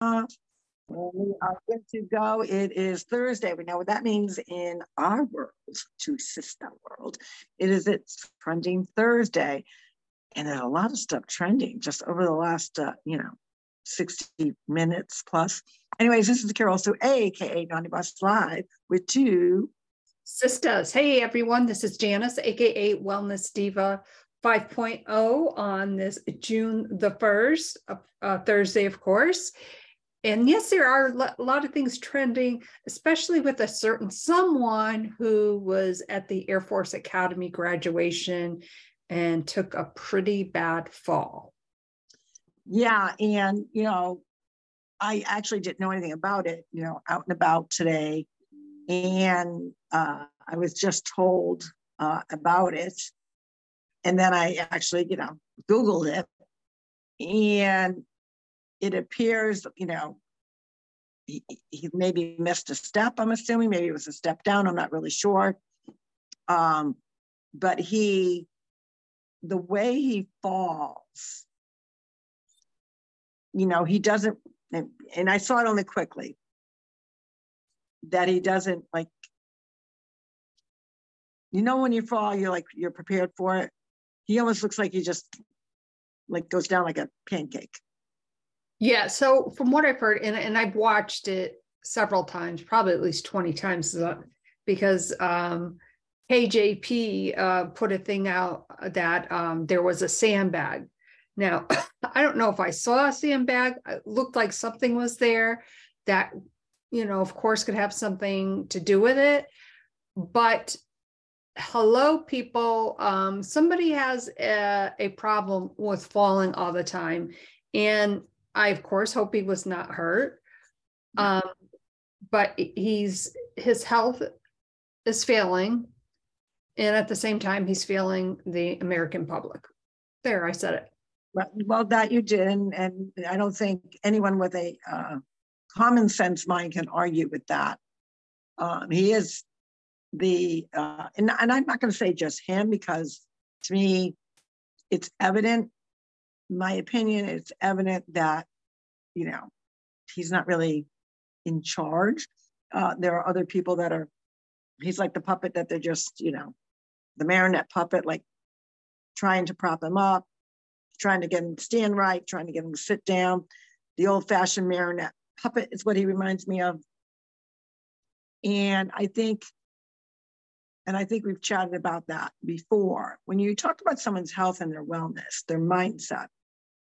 We are good to go. It is Thursday. We know what that means in our world, to sister world. It is it's trending Thursday, and there's a lot of stuff trending just over the last, uh, you know, 60 minutes plus. Anyways, this is Carol Sue, aka Naughty Boss Live, with two sisters. Hey everyone, this is Janice, aka Wellness Diva 5.0 on this June the 1st, uh, Thursday, of course. And yes, there are a lot of things trending, especially with a certain someone who was at the Air Force Academy graduation and took a pretty bad fall. Yeah. And, you know, I actually didn't know anything about it, you know, out and about today. And uh, I was just told uh, about it. And then I actually, you know, Googled it. And it appears, you know, he, he, maybe missed a step, I'm assuming. Maybe it was a step down. I'm not really sure. Um, but he, the way he falls, you know, he doesn't, and, and I saw it only quickly, that he doesn't like, you know, when you fall, you're like, you're prepared for it. He almost looks like he just like goes down like a pancake. Yeah. So from what I've heard, and, and I've watched it several times, probably at least 20 times, uh, because um, KJP uh, put a thing out that um, there was a sandbag. Now, I don't know if I saw a sandbag. It looked like something was there that, you know, of course, could have something to do with it. But hello, people. Um, somebody has a, a problem with falling all the time. And I, of course, hope he was not hurt. Um, but he's his health is failing. And at the same time, he's failing the American public. There, I said it. Well, well that you did. And, and I don't think anyone with a uh, common sense mind can argue with that. Um, he is the, uh, and, and I'm not going to say just him because to me, it's evident my opinion, it's evident that, you know, he's not really in charge. Uh, there are other people that are, he's like the puppet that they're just, you know, the marionette puppet, like trying to prop him up, trying to get him to stand right, trying to get him to sit down. The old fashioned marionette puppet is what he reminds me of. And I think and I think we've chatted about that before. When you talk about someone's health and their wellness, their mindset,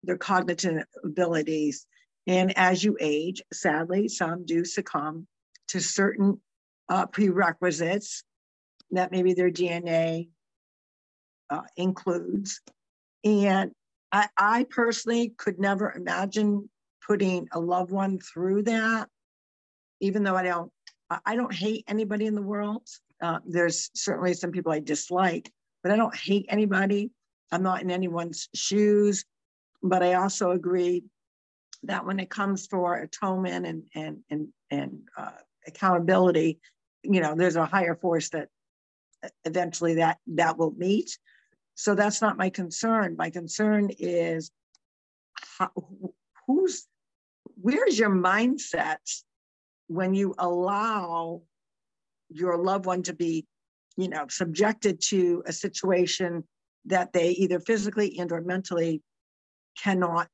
their cognitive abilities, and as you age, sadly, some do succumb to certain uh, prerequisites that maybe their DNA uh, includes. And I, I personally could never imagine putting a loved one through that, even though I don't, I don't hate anybody in the world. Uh, there's certainly some people I dislike, but I don't hate anybody. I'm not in anyone's shoes. But I also agree that when it comes for atonement and and and and uh, accountability, you know, there's a higher force that eventually that that will meet. So that's not my concern. My concern is how, who's where's your mindset when you allow your loved one to be, you know, subjected to a situation that they either physically and or mentally cannot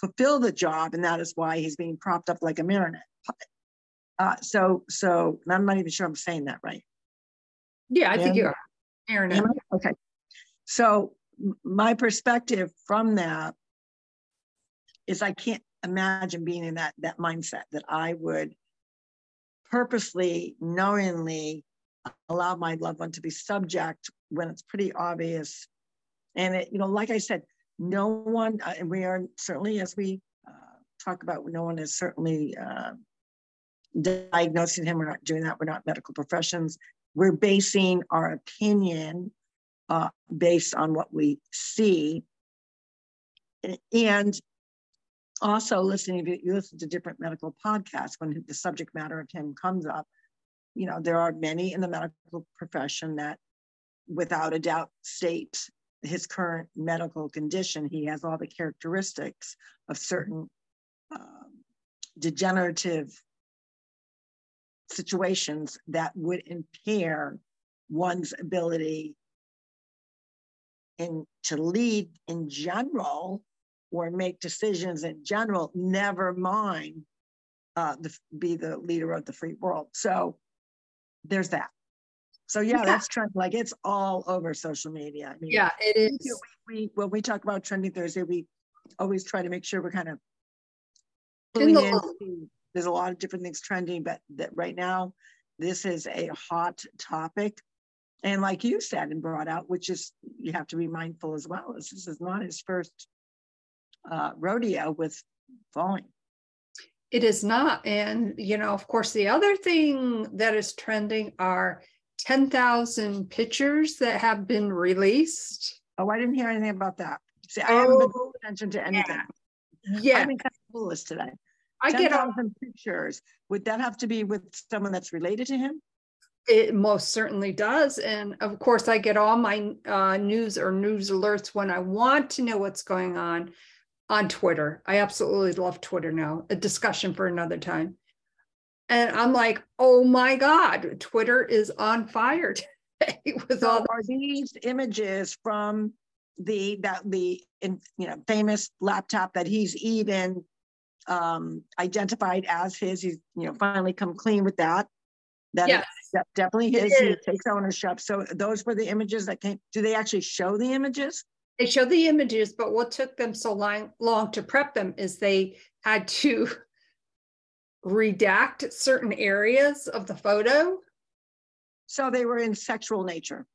fulfill the job, and that is why he's being propped up like a marionette puppet. Uh, so, so I'm not even sure I'm saying that right. Yeah, I and, think you are. Marionette. Okay. So my perspective from that is I can't imagine being in that that mindset that I would purposely, knowingly allow my loved one to be subject when it's pretty obvious. And it, you know, like I said, no one, uh, and we are certainly, as we uh, talk about, no one is certainly uh, diagnosing him. We're not doing that. We're not medical professions. We're basing our opinion uh, based on what we see. And also listening, if you listen to different medical podcasts, when the subject matter of him comes up, you know, there are many in the medical profession that without a doubt state his current medical condition. He has all the characteristics of certain um, degenerative situations that would impair one's ability in to lead in general or make decisions in general, never mind uh, the, be the leader of the free world. So there's that. So yeah, yeah. that's trend. Like it's all over social media. I mean, yeah, it is. We, we, when we talk about trending Thursday, we always try to make sure we're kind of the there's a lot of different things trending, but that right now, this is a hot topic. And like you said and brought out, which is you have to be mindful as well, as this is not his first uh, rodeo with falling. It is not. And, you know, of course, the other thing that is trending are 10,000 pictures that have been released. Oh, I didn't hear anything about that. See, I oh, haven't been paying attention to anything. Yeah. yeah. I've been kind of foolish today. I 10, get all pictures. Would that have to be with someone that's related to him? It most certainly does. And of course, I get all my uh, news or news alerts when I want to know what's going on on Twitter. I absolutely love Twitter now, a discussion for another time. And I'm like, oh my God, Twitter is on fire today with so all are these images from the that the in, you know famous laptop that he's even um, identified as his. He's you know finally come clean with that. That yes. definitely his. He takes ownership. So those were the images that came. Do they actually show the images? They show the images, but what took them so long, long to prep them is they had to redact certain areas of the photo. So they were in sexual nature.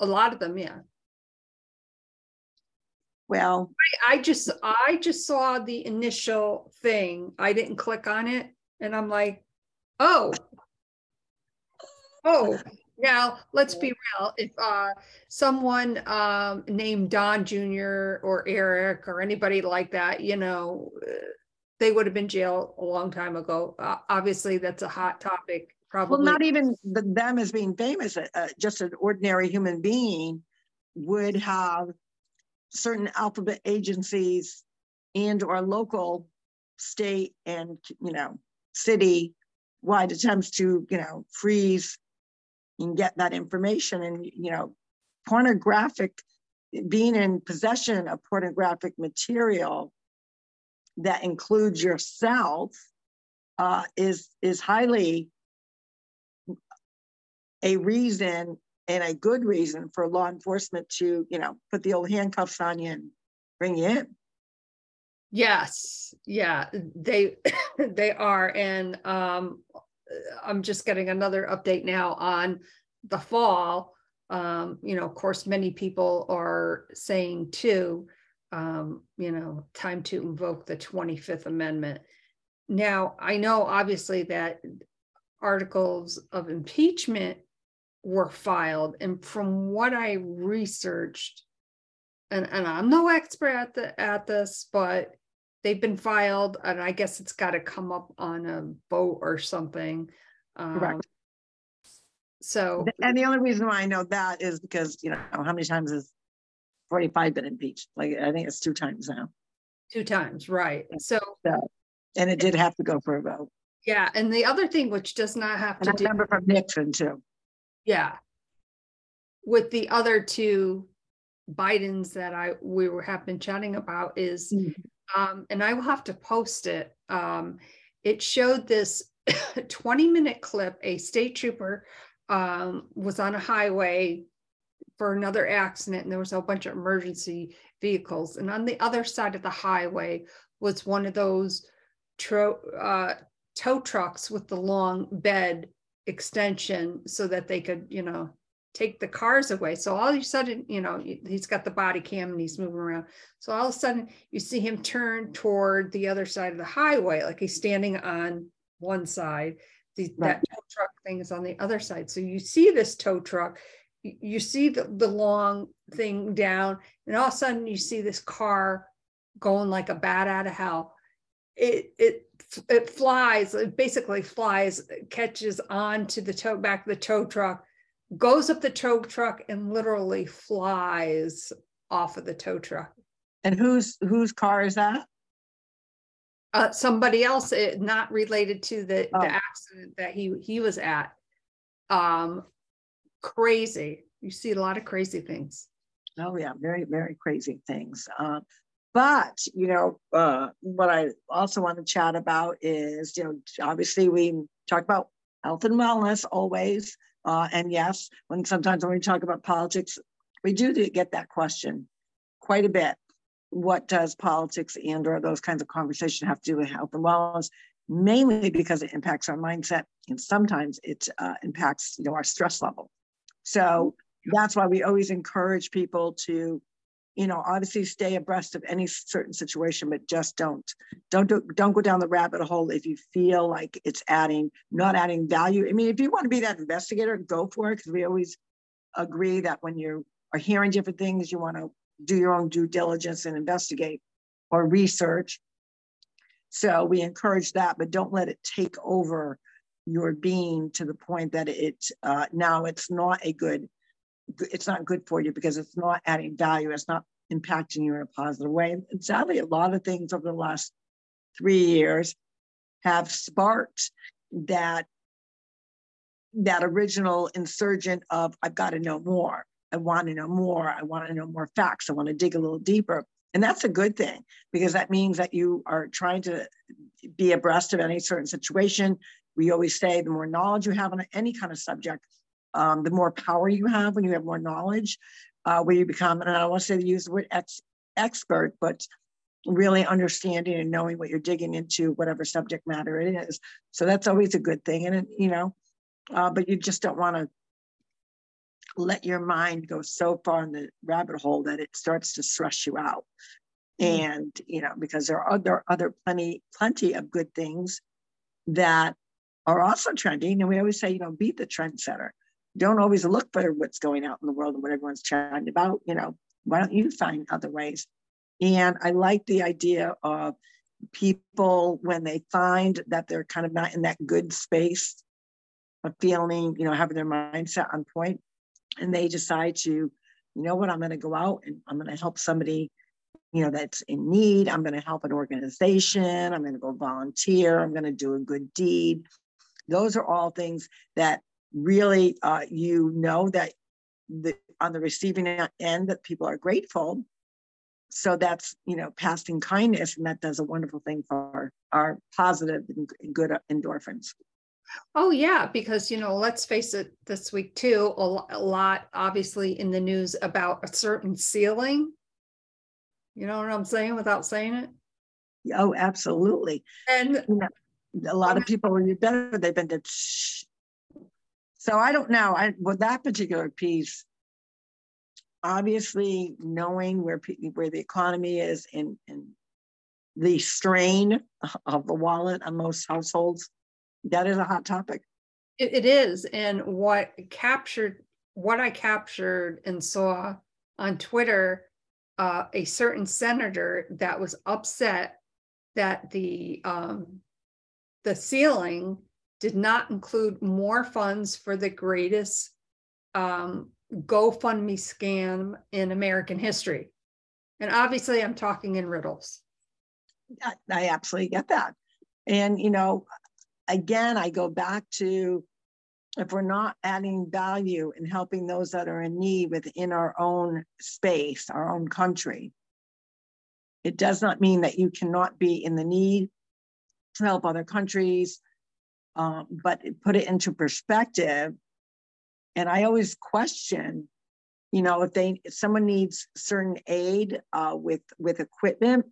A lot of them, yeah. Well, I, I just I just saw the initial thing. I didn't click on it, and I'm like, oh, oh. Now let's be real. If uh, someone um, named Don Jr. or Eric or anybody like that, you know, they would have been jailed a long time ago. Uh, obviously, that's a hot topic. Probably. Well, not even the, them as being famous. Uh, just an ordinary human being would have certain alphabet agencies and or local state and you know city wide attempts to you know freeze and get that information and you know pornographic being in possession of pornographic material that includes yourself uh, is is highly a reason and a good reason for law enforcement to, you know, put the old handcuffs on you and bring you in. Yes, yeah, they they are, and um, I'm just getting another update now on the fall. Um, you know, of course, many people are saying too, um, you know, time to invoke the 25th Amendment. Now, I know obviously that articles of impeachment were filed. And from what I researched, and, and I'm no expert at the at this, but they've been filed, and I guess it's got to come up on a boat or something. Um, Correct. So, and the only reason why I know that is because you know how many times has 45 been impeached? Like I think it's two times now. Two times, right? So, so and it did have to go for a vote. Yeah, and the other thing which does not have and to I do remember from Nixon too. Yeah. With the other two Bidens that I we were have been chatting about is, mm-hmm. um, and I will have to post it. Um, it showed this 20 minute clip. A state trooper um, was on a highway for another accident, and there was a bunch of emergency vehicles. And on the other side of the highway was one of those tro- uh, tow trucks with the long bed extension so that they could, you know, take the cars away. So all of a sudden, you know, he's got the body cam and he's moving around. So all of a sudden, you see him turn toward the other side of the highway, like he's standing on one side. The, right. That tow truck thing is on the other side. So you see this tow truck, you see the, the long thing down, and all of a sudden you see this car going like a bat out of hell. It it it flies, it basically flies, catches on to the tow back of the tow truck, goes up the tow truck and literally flies off of the tow truck. And whose whose car is that? Uh, somebody else, not related to the, oh. the accident that he, he was at. Um, crazy. You see a lot of crazy things. Oh yeah, very, very crazy things. Uh, but you know, uh, what I also want to chat about is, you know, obviously we talk about health and wellness always. Uh, and yes, when sometimes when we talk about politics, we do get that question quite a bit. What does politics and or those kinds of conversation have to do with health and wellness? Mainly because it impacts our mindset, and sometimes it uh, impacts you know our stress level. So mm-hmm. that's why we always encourage people to you know obviously stay abreast of any certain situation but just don't don't do, don't go down the rabbit hole if you feel like it's adding not adding value. I mean if you want to be that investigator go for it because we always agree that when you are hearing different things you want to do your own due diligence and investigate or research. So we encourage that but don't let it take over your being to the point that it uh, now it's not a good it's not good for you because it's not adding value. It's not impacting you in a positive way. And sadly, a lot of things over the last three years have sparked that that original insurgent of I've got to know more. I want to know more. I want to know more facts. I want to dig a little deeper. And that's a good thing because that means that you are trying to be abreast of any certain situation. We always say the more knowledge you have on any kind of subject, um, the more power you have when you have more knowledge, uh, where you become, and I don't want to say use the word ex- expert, but really understanding and knowing what you're digging into, whatever subject matter it is. So that's always a good thing. And, it, you know, uh, but you just don't want to let your mind go so far in the rabbit hole that it starts to stress you out. Mm-hmm. And, you know, because there are other, other plenty, plenty of good things that are also trending. And we always say, you know, be the trendsetter don't always look for what's going out in the world and what everyone's chatting about. You know, why don't you find other ways? And I like the idea of people when they find that they're kind of not in that good space of feeling, you know, having their mindset on point, and they decide to, you know what, I'm going to go out and I'm going to help somebody, you know, that's in need. I'm going to help an organization. I'm going to go volunteer. I'm going to do a good deed. Those are all things that really uh, you know that the, on the receiving end that people are grateful. So that's you know passing kindness and that does a wonderful thing for our positive and good endorphins. Oh yeah because you know let's face it this week too a lot obviously in the news about a certain ceiling. You know what i'm saying without saying it? Oh absolutely. And know, a lot of people when you better they've been to so I don't know. I with that particular piece, obviously knowing where where the economy is and and the strain of the wallet on most households, that is a hot topic. it, it is, and what captured what I captured and saw on Twitter, uh, a certain senator that was upset that the um, the ceiling did not include more funds for the greatest um, GoFundMe scam in American history. And obviously, I'm talking in riddles. I, absolutely get that. And, you know, again, I go back to if we're not adding value and helping those that are in need within our own space, our own country, it does not mean that you cannot be in the need to help other countries, um, but put it into perspective. And I always question, you know, if they if someone needs certain aid uh, with with equipment,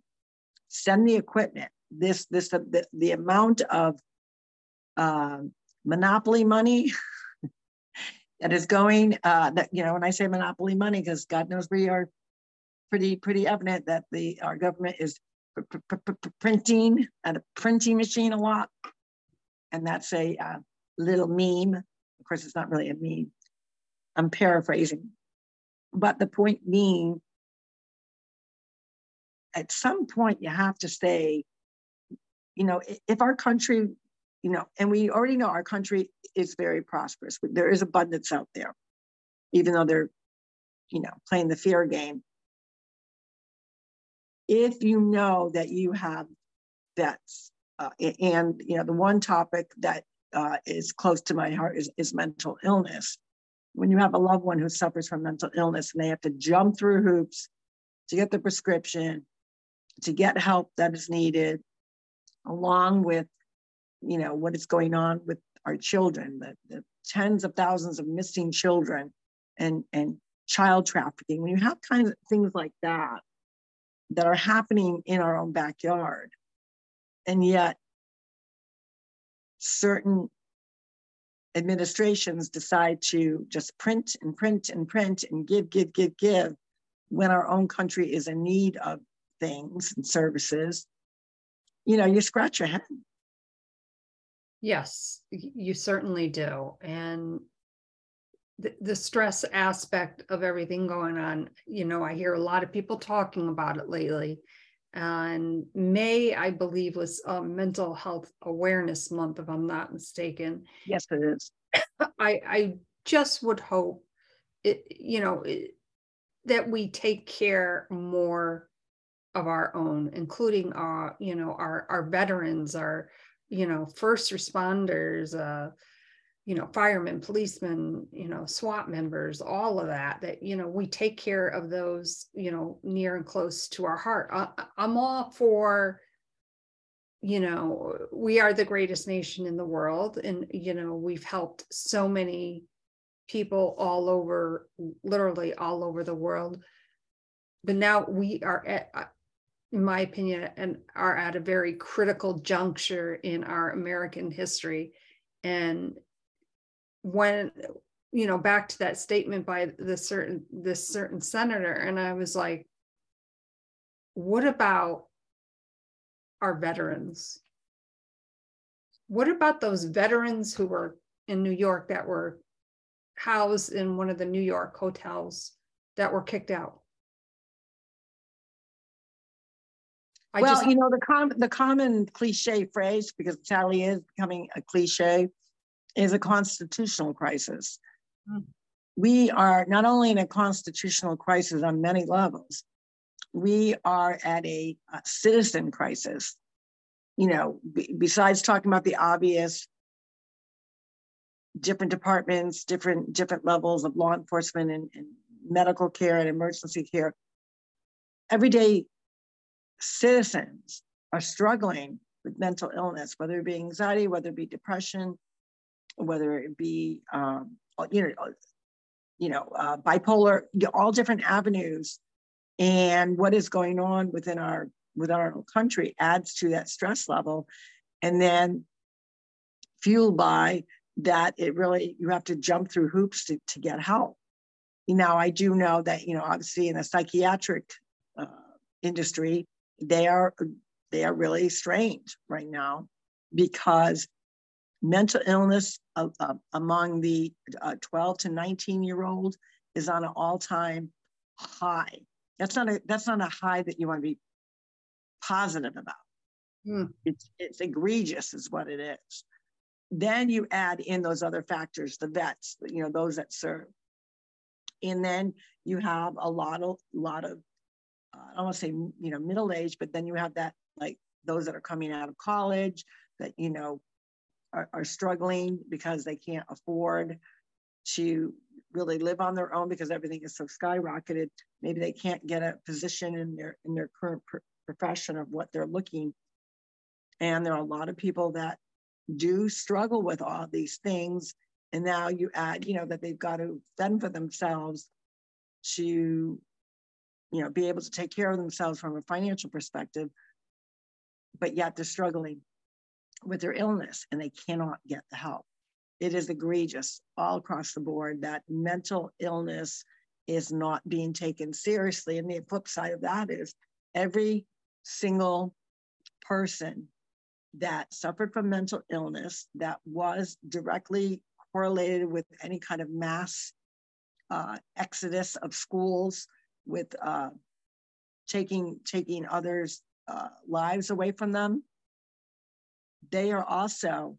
send the equipment. This this the, the amount of uh, monopoly money that is going uh, that you know when I say monopoly money because God knows we are pretty pretty evident that the our government is printing at a printing machine a lot and that's a uh, little meme. Of course, it's not really a meme. I'm paraphrasing. But the point being, at some point, you have to say, you know, if our country, you know, and we already know our country is very prosperous, there is abundance out there, even though they're, you know, playing the fear game. If you know that you have vets. Uh, and, you know, the one topic that uh, is close to my heart is, is mental illness. When you have a loved one who suffers from mental illness and they have to jump through hoops to get the prescription, to get help that is needed, along with, you know, what is going on with our children, the, the tens of thousands of missing children and, and child trafficking, when you have kinds of things like that that are happening in our own backyard, and yet certain administrations decide to just print and print and print and give, give, give, give when our own country is in need of things and services, you know, you scratch your head. Yes, you certainly do. And the, the stress aspect of everything going on, you know, I hear a lot of people talking about it lately. And May, I believe, was a Mental Health Awareness Month, if I'm not mistaken. Yes, it is. I, I just would hope it, you know, it, that we take care more of our own, including our, you know, our our veterans, our, you know, first responders, uh, you know, firemen, policemen, you know, SWAT members, all of that, that, you know, we take care of those, you know, near and close to our heart. I, I'm all for, you know, we are the greatest nation in the world. And, you know, we've helped so many people all over, literally all over the world. But now we are at, uh, in my opinion, and are at a very critical juncture in our American history. And when you know back to that statement by the certain this certain senator, and I was like, what about our veterans? What about those veterans who were in New York that were housed in one of the New York hotels that were kicked out? I well, just, you know, the com- the common cliche phrase, because Sally is becoming a cliche, is a constitutional crisis. Hmm. We are not only in a constitutional crisis on many levels, we are at a, a citizen crisis. You know, b- besides talking about the obvious, different departments, different different levels of law enforcement and, and medical care and emergency care. Everyday citizens are struggling with mental illness, whether it be anxiety, whether it be depression, whether it be um, you know, you know, uh, bipolar, all different avenues, and what is going on within our within our country adds to that stress level, and then fueled by that, it really you have to jump through hoops to to get help. Now, I do know that you know, obviously, in the psychiatric uh, industry, they are they are really strange right now because mental illness uh, uh, among the uh, 12 to 19 year old is on an all-time high. That's not a that's not a high that you want to be positive about. Mm. it's it's egregious is what it is. Then you add in those other factors the vets you know those that serve. And then you have a lot of lot of uh, I don't want to say you know middle age, but then you have that like those that are coming out of college that you know are, are struggling because they can't afford to really live on their own because everything is so skyrocketed. Maybe they can't get a position in their in their current pr- profession of what they're looking. And there are a lot of people that do struggle with all these things. And now you add, you know, that they've got to fend for themselves to you know, be able to take care of themselves from a financial perspective, but yet they're struggling with their illness and they cannot get the help. It is egregious all across the board that mental illness is not being taken seriously. And the flip side of that is every single person that suffered from mental illness that was directly correlated with any kind of mass uh, exodus of schools with uh, taking taking others' uh, lives away from them. They are also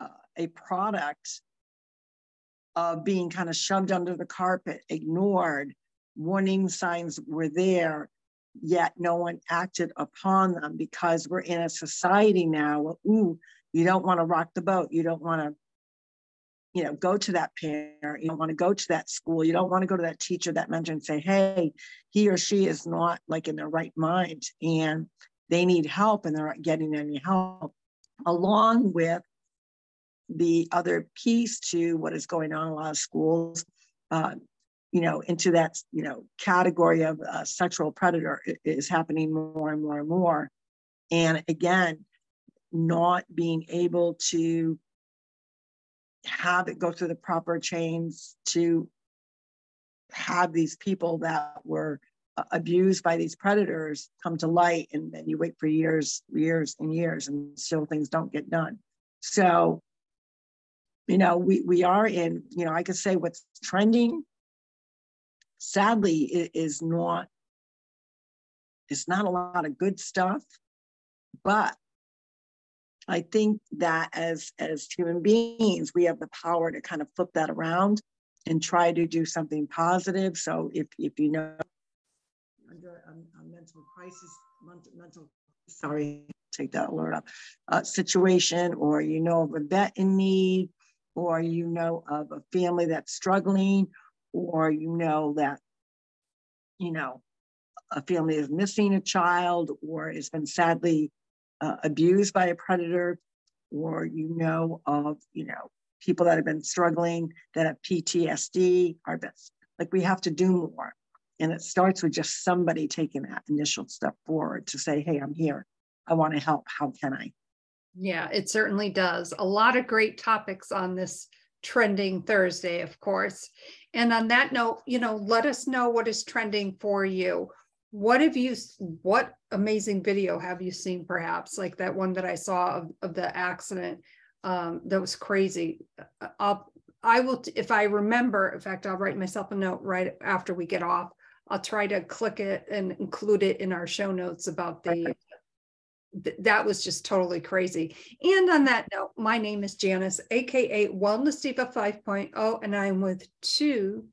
uh, a product of being kind of shoved under the carpet, ignored. Warning signs were there, yet no one acted upon them because we're in a society now. Where, ooh, you don't want to rock the boat. You don't want to, you know, go to that parent. You don't want to go to that school. You don't want to go to that teacher, that mentor, and say, "Hey, he or she is not like in their right mind, and they need help, and they're not getting any help." Along with the other piece to what is going on in a lot of schools, uh, you know, into that, you know, category of uh, sexual predator is happening more and more and more. And again, not being able to have it go through the proper chains to have these people that were abused by these predators come to light and then you wait for years years and years and still things don't get done so you know, we, we are in, you know, I could say what's trending, sadly, is not, it's not a lot of good stuff. But I think that as, as human beings, we have the power to kind of flip that around and try to do something positive. So if, if you know, under a, a mental crisis, mental, sorry, take that alert up, uh, situation, or you know of a vet in need, or you know of a family that's struggling, or you know that, you know, a family is missing a child or has been sadly uh, abused by a predator, or you know of, you know, people that have been struggling that have PTSD, are best. Like we have to do more. And it starts with just somebody taking that initial step forward to say, hey, I'm here. I want to help. How can I? Yeah, it certainly does. A lot of great topics on this trending Thursday, of course. And on that note, you know, let us know what is trending for you. What have you, what amazing video have you seen perhaps? Like that one that I saw of, of the accident um, that was crazy. Uh, I'll, I will, if I remember, in fact, I'll write myself a note right after we get off. I'll try to click it and include it in our show notes about the th- that was just totally crazy. And on that note, my name is Janice, aka Wellness Diva 5.0, and I'm with two.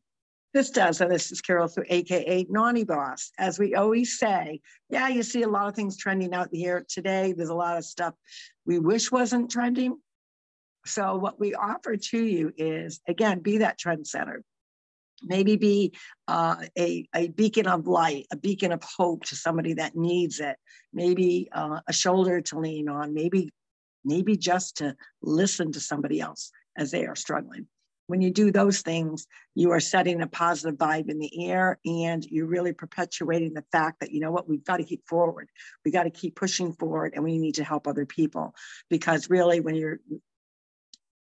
This does, and this is Carol, Sue aka Naughty Boss. As we always say, yeah, you see a lot of things trending out here today. There's a lot of stuff we wish wasn't trending. So, what we offer to you is again, be that trend trendsetter maybe be uh, a, a beacon of light, a beacon of hope to somebody that needs it, maybe uh, a shoulder to lean on, maybe, maybe just to listen to somebody else as they are struggling. When you do those things, you are setting a positive vibe in the air and you're really perpetuating the fact that, you know what, we've got to keep forward. We got to keep pushing forward and we need to help other people. Because really, when you're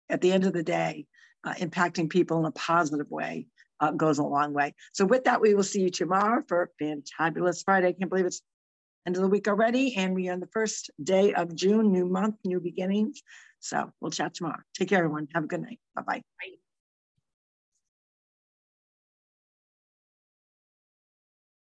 at the end of the day, uh, impacting people in a positive way, uh, goes a long way. So with that, we will see you tomorrow for Fantabulous Friday. I can't believe it's end of the week already. And we are on the first day of June, new month, new beginnings. So we'll chat tomorrow. Take care, everyone. Have a good night. Bye-bye. bye bye